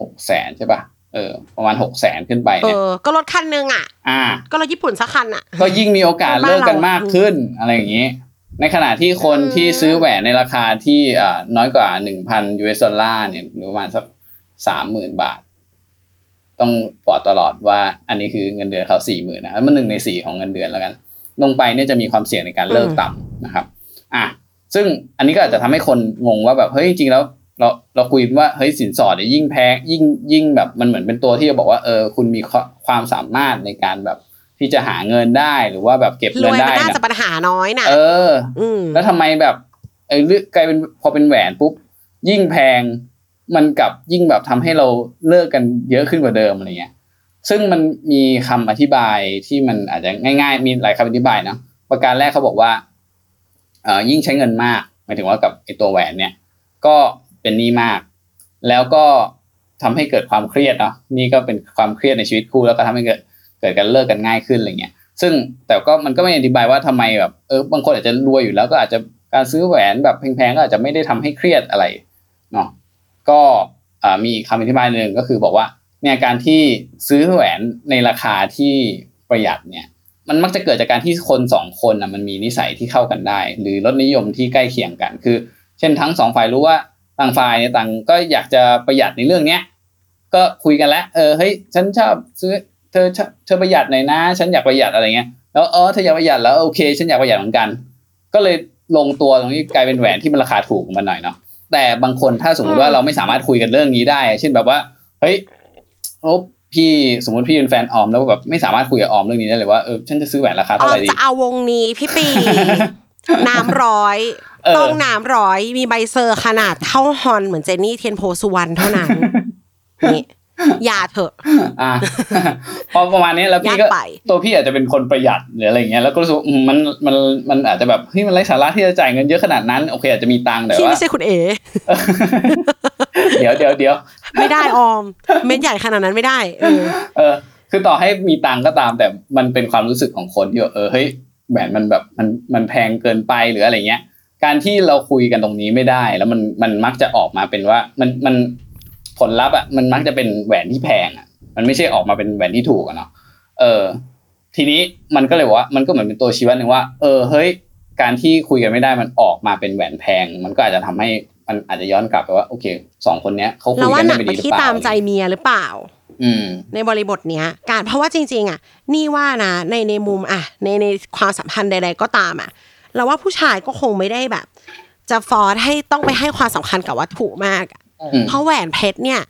หกแสนใช่ปะเออประมาณหกแสนขึ้นไปเอเนี่ยอก็รถคันหนึงอะ อ่า ก็รถญี่ปุ่นสักคันอะ ก็ยิ่งมีโอกาสบ้านเลิกกันเรามมากขึ้นอะไรอย่างนี้ ในขณะที่คนอืมที่ซื้อแหวนในราคาที่อ่าน้อยกว่าหนึ่งพัน US ดอลลาร์เนี่ยหรือประมาณสัก สามหมื่นบาท ต้องบอกตลอดว่าอันนี้คือเงินเดือนเขาสี่หมื่นนะมันหนึ่งในสี่ของเงินเดือนแล้วกัน ลงไปเนี่ยจะมีความเสี่ยงในการเลิกต่ำนะครับ อะซึ่งอันนี้ก็อาจจะทำให้คนงงว่าแบบเฮ้ยจริงๆแล้วเราเราคุยว่าเฮ้ยสินสอดเนี่ยยิ่งแพงยิ่งยิ่งแบบมันเหมือนเป็นตัวที่จะบอกว่าเออคุณมีควความสามารถในการแบบที่จะหาเงินได้หรือว่าแบบเก็บรเงินวยได้มันน่านะจะปัญหาน้อยนะเอออืมแล้วทำไมแบบไอ้เรื่องกลายเป็นพอเป็นแหวนปุ๊บยิ่งแพง มันกลับยิ่งแบบทำให้เราเลิกกันเยอะขึ้นกว่าเดิมอะไรเงี้ย ซึ่งมันมีคำอธิบายที่มันอาจจะง่าย ๆ มีหลายคำอธิบายนะประการแรกเขาบอกว่าเอ่อยิ่งใช้เงินมากหมายถึงว่ากับไอตัวแหวนเนี่ย ก็เป็นหนี้มาก แล้วก็ทำให้เกิดความเครียดเนาะนี่ก็เป็นความเครียดในชีวิตคู่แล้วก็ทำให้เกิดเกิดการเลิกกันง่ายขึ้นอะไรเงี้ย ซึ่งแต่ก็มันก็ไม่อธิบายว่าทำไมแบบเออบางคนอาจจะรวยอยู่แล้วก็อาจจะการซื้อแหวนแบบแพงๆก็อาจจะไม่ได้ทำให้เครียดอะไรเนาะ ก็มีคำอธิบายหนึ่งก็คือบอกว่าเนี่ยการที่ซื้อแหวนในราคาที่ประหยัดเนี่ยมันมักจะเกิดจากการที่คนสองคนนะมันมีนิสัยที่เข้ากันได้ หรือรสนิยมที่ใกล้เคียงกัน คือ เช่นทั้งสองฝ่ายรู้ว่าต่างฝ่ายเนี่ยต่างก็อยากจะประหยัดในเรื่องเนี้ยก็คุยกันแล้ว เออเฮ้ยฉันชอบซื้อเธอชอบเธอประหยัดหน่อยนะ ฉันอยากประหยัดอะไรเงี้ยแล้วเออเธออยากประหยัดแล้วโอเค ฉันอยากประหยัดเหมือนกัน ก็เลยลงตัวตรงนี้กลายเป็นแหวนที่มันราคาถูกมาหน่อยเนาะ แต่บางคนถ้าสมมติว่าเราไม่สามารถคุยกันเรื่องนี้ได้ เช่นแบบว่า เฮ้ยโอ้พี่สมมติพี่เป็นแฟนออมแล้วแบบไม่สามารถคุยกับออมเรื่องนี้ได้เลยว่าเออฉันจะซื้อแหวนราคาอเท่าอไหมร่ดีจะเอาวงนี้พี่ปีน้ำร้อยเออต้องน้ำร้อยมีใบเซอร์ขนาดเท่าฮอนเหมือนเจนนี่เทียนโพสุวรรณเท่านั้นนี่ อย่าเถอะ อ่าพอประมาณนี้แล้วพี่ก็ยากไปตัวพี่อาจจะเป็นคนประหยัดหรืออะไรเงี้ยแล้วก็รู้สึกว่าอืมมันมันมันอาจจะแบบเฮ้ยมันไร้สาระที่จะจ่ายเงินเยอะขนาดนั้นโอเคอาจจะมีตังค์แต่ที่ว่าไม่ใช่คุณเอเดี๋ยวเดี๋ยวเดี๋ยวไม่ได้ออม เม็ดใหญ่ขนาดนั้นไม่ได้เออเออ คือต่อให้มีตังค์ก็ตาม แต่มันเป็นความรู้สึกของคนที่ว่าเออเฮ้ยแหวนมันแบบมันมันแพงเกินไปหรืออะไรเงี้ยการที่เราคุยกันตรงนี้ไม่ได้ แล้วมันมันมักจะออกมาเป็นว่ามันมัน ผลลัพธ์อะมันมักจะเป็นแหวนที่แพงอะ มันไม่ใช่ออกมาเป็นแหวนที่ถูกอะเนาะเออ ทีนี้มันก็เลยบอกว่ามันก็เหมือนเป็นตัวชี้วัดหนึ่งว่า เออเฮ้ยการที่คุยกันไม่ได้มันออกมาเป็นแหวนแพง มันก็อาจจะทำให้มันอาจจะย้อนกลับไปว่าโอเคสองคนเนี้ยเขาคุเรายว่ากันหนัได้กไม่ไปดีหรือที่เปล่าตามใจเมียหรือเปล่าอืมในบริบทเนี้ย การเพราะว่าจริง ๆ อะ นี่ว่านะในในมุมอะ ในในความสัมพันธ์ใด ๆ ก็ตามอะ เราว่าผู้ชายก็คงไม่ได้แบบ จะฟอร์สให้ต้องไปให้ความสำคัญกับวัตถุมากอะอืม เพราะแหวนเพชรเนี่ย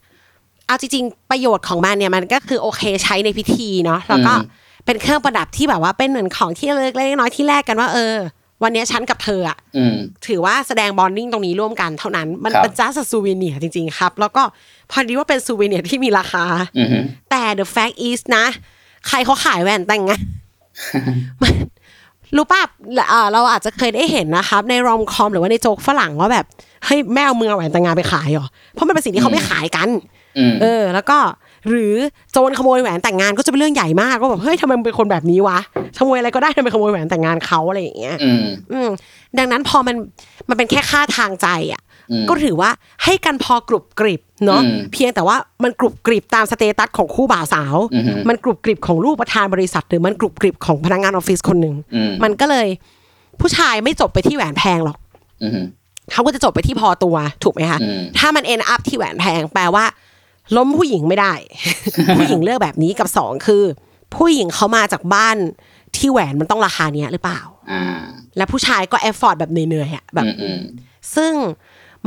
เอาจริงๆ ประโยชน์ของมันเนี่ยมันก็คือโอเคใช้ในพิธีเนาะแล้วก็อืมเป็นเครื่องประดับที่แบบว่าเป็นเหมือนของที่เล็กๆน้อยๆที่แลกกันว่าเออ วันเนี้ยฉันกับเธออะอืมถือว่าแสดง bonding ตรงนี้ร่วมกันเท่านั้น มันครับเป็นจ้าส souvenir จริง ๆ ครับ แล้วก็พอดีว่าเป็นซูเวเนียที่มีราคาอืมแต่ the fact is นะ ใครเขาขายแหวนแต่งงานมันรู้ป่ะเอ่อเราอาจจะเคยได้เห็นนะครับ ใน rom-com หรือว่าในโจ๊กฝรั่งว่าแบบ เฮ้ยแม่เอามือเอาแหวนแต่งงานไปขายเหรอเพราะมันเป็นสิ่งที่เขาไม่ขายกันอืมเออ แล้วก็หรือโจรขโมยแหวนแต่งงานก็จะเป็นเรื่องใหญ่มากว่าแบบเฮ้ยทำไมมึงเป็นคนแบบนี้วะขโมยอะไรก็ได้ทำไมขโมยแหวนแต่งงานเขาอะไรอย่างเงี้ยอืมอืมดังนั้นพอมันมันเป็นแค่ค่าทางใจอะอืมก็ถือว่าให้กันพอกรุบกริบเนาะอืมเพียงแต่ว่ามันกรุบกริบตาม status ของคู่บ่าวสาวอือฮึมันกรุบกริบของลูกประธานบริษัท หรือมันกรุบกริบของพนักงานออฟฟิศคนหนึ่งอืมมันก็เลย ผู้ชายไม่จบไปที่แหวนแพงหรอกอืม เขาก็จะจบไปที่พอตัวถูกไหมคะอืมถ้ามัน end up ที่แหวนแพงแปลว่า ล้มผู้หญิงไม่ได้ ผู้หญิงเลือกแบบนี้กับสองคือ ผู้หญิงเขามาจากบ้านที่แหวนมันต้องราคาเนี้ยหรือเปล่าอ่าและผู้ชายก็ effort แบบเหนื่อยๆอะแบบอืมอืมซึ่ง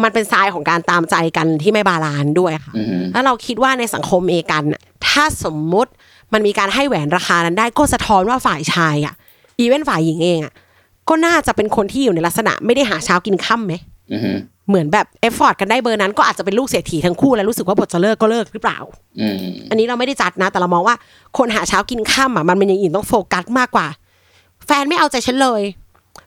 มันเป็นทรายของการตามใจกันที่ไม่ balance ด้วยค่ะอืมแล้วเราคิดว่าในสังคมเอกันน่ะถ้าสมมุติมันมีการให้แหวนราคานั้นได้ก็สะท้อนว่าฝ่ายชายอะ even ฝ่ายหญิงเองอะ ก็น่าจะเป็นคนที่อยู่ในลักษณะไม่ได้หาเช้ากินค่ำไหมอืมเหมือนแบบ effort กันได้เบอร์นั้นก็อาจจะเป็นลูกเศรษฐีทั้งคู่แล้วรู้สึกว่าบทจะเลิกก็เลิกหรือเปล่าอืมอันนี้เราไม่ได้จัดนะ แต่เรามองว่าคนหาเช้ากินข้ามอะมันเป็นอย่างอื่นต้องโฟกัสมากกว่า แฟนไม่เอาใจฉันเลย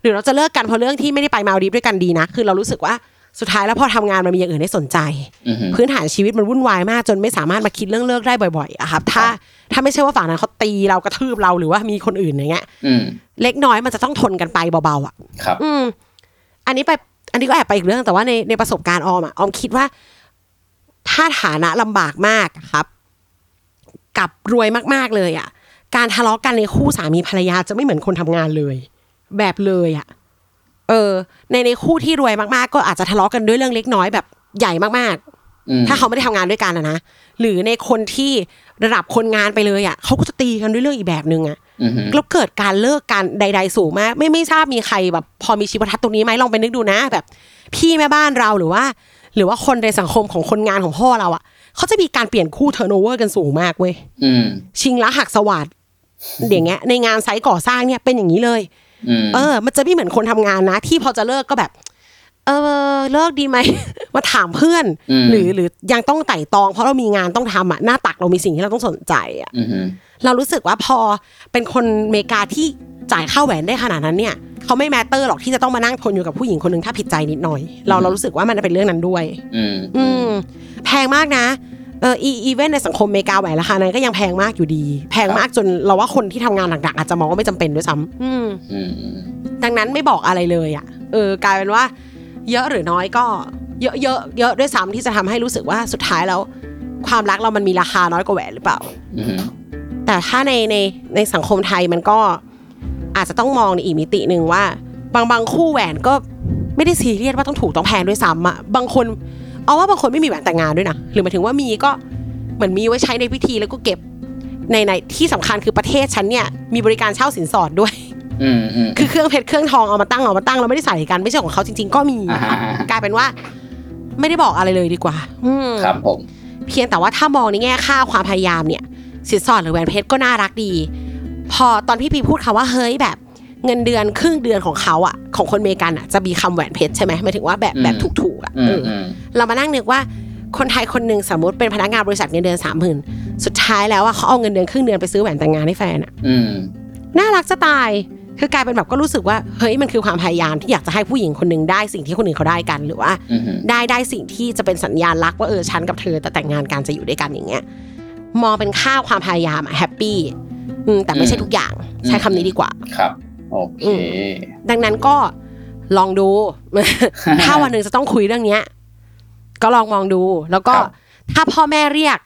หรือเราจะเลิกกันเพราะเรื่องที่ไม่ได้ไปมาลดีฟด้วยกันดีนะ คือเรารู้สึกว่า สุดท้ายแล้วพอทำงานมันมีอย่างอื่นให้สนใจอืมพื้นฐานชีวิตมันวุ่นวายมากจนไม่สามารถมาคิดเรื่องเลิกได้บ่อยๆอะครับ ถ้าถ้าไม่ใช่ว่าฝั่งนั้นเขาตีเรากระทืบเราหรือว่ามีคนอื่นอย่างเงี้ยอืมเล็กน้อยมันจะต้องทนกันไปเบาๆอะครับ อืม อันนี้ไปอันนี้ก็แอบไปอีกเรื่องแต่ว่าในในประสบการณ์ออมอะออมคิดว่า ถ้าฐานะลำบากมากอะครับ กับรวยมากๆเลยอะการทะเลาะกันในคู่สามีภรรยาจะไม่เหมือนคนทำงานเลย แบบเลยอะเออ ในในคู่ที่รวยมากๆ ก็อาจจะทะเลาะกันด้วยเรื่องเล็กน้อยแบบใหญ่มากอืมๆถ้าเขาไม่ได้ทำงานด้วยกันอะนะหรือในคนที่ระดับคนงานไปเลยอะเขาก็จะตีกันด้วยเรื่องอีกแบบนึงอะอืมแล้วเกิดการเลิกกันใด ๆ สูงมาก ไม่ไม่ทราบมีใครแบบ พอมีชีวทัศน์ตรงนี้ไหมลองไปนึกดูนะ แบบ พี่แม่บ้านเราหรือว่า หรือว่าคนในสังคมของคนงานของพ่อเราอะเขาจะมีการเปลี่ยนคู่ turnover กันสูงมากเว้ยอืมชิงรักหักสวาทอย่างเงี้ย ในงาน site ก่อสร้างเนี่ยเป็นอย่างนี้เลยอืม เออ มันจะไม่เหมือนคนทำงานนะ ที่พอจะเลิกก็แบบ เออเลิกดีไหม มาถามเพื่อน หรือหรือยังต้องไตร่ตรอง เพราะเรามีงานต้องทำอะหน้าตักเรามีสิ่งที่เราต้องสนใจอะอืมเรารู้สึกว่าพอเป็นคนอเมริกาที่จ่ายค่าแหวนได้ขนาดนั้นเนี่ยเขาไม่ matter หรอกที่จะต้องมานั่งทนอยู่กับผู้หญิงคนหนึ่งถ้าผิดใจนิดหน่อย เราเรารู้สึกว่ามันเป็นเรื่องนั้นด้วย อืมอืมแพงมากนะ เอออีอีเวนต์ในสังคมอเมริกาแหวนราคานั้นก็ยังแพงมากอยู่ดี แพงมากจนเราว่าคนที่ทำงานหนักๆอาจจะมองว่าไม่จำเป็นด้วยซ้ำอืมอืมอืมดังนั้นไม่บอกอะไรเลยอะเออกลายเป็นว่า เยอะหรือน้อยก็เยอะเยอะเยอะด้วยซ้ำที่จะทำให้รู้สึกว่าสุดท้ายแล้ว ความรักเรามันมีราคาน้อยกว่าแหวนหรือเปล่าอืมแต่ถ้าในในในสังคมไทยมันก็อาจจะต้องมองในอีกมิติหนึ่งว่า บางบางคู่แหวนก็ไม่ได้ซีเรียสว่าต้องถูกต้องแพงด้วยซ้ำอะบางคน เอาว่าบางคนไม่มีแหวนแต่งงานด้วยนะหรือหมายถึงว่ามีก็เหมือนมีไว้ใช้ในพิธีแล้วก็เก็บในในที่สำคัญคือประเทศฉันเนี่ยมีบริการเช่าสินสอดด้วยอืมอืมคือเครื่องเพชรเครื่องทองเอามาตั้งเอามาตั้งเราไม่ได้ใส่กันไม่ใช่ของเขาจริง ๆ ก็มีอ่าฮะอ่าฮะกลายเป็นว่า ไม่ได้บอกอะไรเลยดีกว่า อืมครับผมเพียงแต่ว่าถ้ามองในแง่ค่าความพยายามเนี่ย สินสอดหรือแหวนเพชรก็น่ารักดี พอตอนพี่พีพูดคำว่าเฮ้ยแบบ เงินเดือนครึ่งเดือนของเขาอะของคนอเมริกันอะจะมีคำแหวนเพชรใช่ไหมหมายถึงว่าแบบแบบถูกๆอะอืเอมอออืมเรามานั่งนึกว่าคนไทยคนหนึ่งสมมติเป็นพนักงานบริษัทเงินเดือนสามหมื่นสุดท้ายแล้วอะเขาเอาเงินเดือนครึ่งเดือนไปซื้อแหวนแต่งงานให้แฟนอะอืมน่ารักจะตายคือกลายเป็นแบบก็รู้สึกว่าเฮ้ยมันคือความพยายามที่อยากจะให้ผู้หญิงคนหนึ่งได้สิ่งที่คนอื่นเขาได้กันหรือว่าอืมได้ได้สิ่งที่จะเป็นสัญญาณรักว่าเออฉันกับเธอแต่แต่งงานกันจะอยู่ด้วยกันอย่างเงี้ยมองเป็นค่าความพยายามอะแฮปปี้อืมแต่ไม่ใช่ทุกอย่างใช้คำนี้ดีกว่าครับ โอเคอืดังนั้นก็ลองดู ถ้าวันหนึ่งจะต้องคุยเรื่องเนี้ย ก็ลองมองดู แล้วก็ครับถ้าพ่อแม่เรียก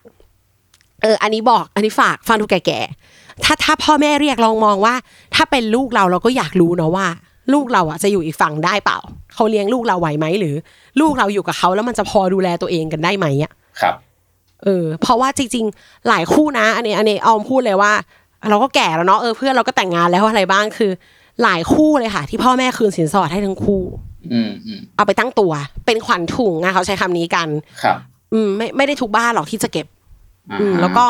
เออ อันนี้บอก อันนี้ฝากฟังทุกแก่ๆถ้าถ้าพ่อแม่เรียกลองมองว่า ถ้าเป็นลูกเราเราก็อยากรู้เนาะว่า ลูกเราอะจะอยู่อีกฝั่งได้เปล่าเขาเลี้ยงลูกเราไหวไหมหรือ ลูกเราอยู่กับเขาแล้วมันจะพอดูแลตัวเองกันได้ไหมอะครับ เออ เพราะว่าจริง ๆ หลายคู่นะ อันนี้ อันนี้ออมพูดเลยว่า เราก็แก่แล้วเนาะเออเพื่อนเราก็แต่งงานแล้วอะไรบ้างคือ หลายคู่เลยค่ะ ที่พ่อแม่คืนสินสอดให้ทั้งคู่อืมอืมเอาไปตั้งตัว เป็นขวัญถุงอะเขาใช้คำนี้กัน ครับ อืม ไม่ไม่ได้ทุกบ้านหรอกที่จะเก็บอ่าอืมฮะแล้วก็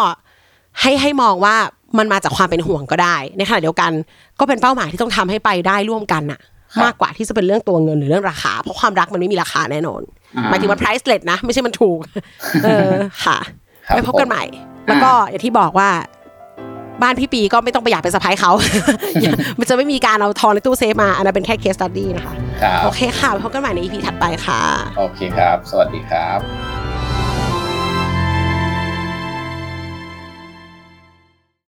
ให้ให้มองว่ามันมาจากความเป็นห่วงก็ได้ ในขณะเดียวกัน ก็เป็นเป้าหมายที่ต้องทำให้ไปได้ร่วมกันอะมากกว่าที่จะเป็นเรื่องตัวเงินหรือเรื่องราคา เพราะความรักมันไม่มีราคาแน่นอนอ่หมายถึงว่า priceless นะ ไม่ใช่มันถูก เออค่ะครับไปพบกันใหม่ แล้วก็อย่างที่บอกว่า บ้านพี่ปีก็ไม่ต้องไปอยากเป็นสะพ้ายเขา มันจะไม่มีการเอาทองในตู้เซฟมา อันนั้นเป็นแค่ case study นะคะครับโอเคค่ะไปพบกันใหม่ใน EP ถัดไปค่ะ โอเคครับ สวัสดีครับ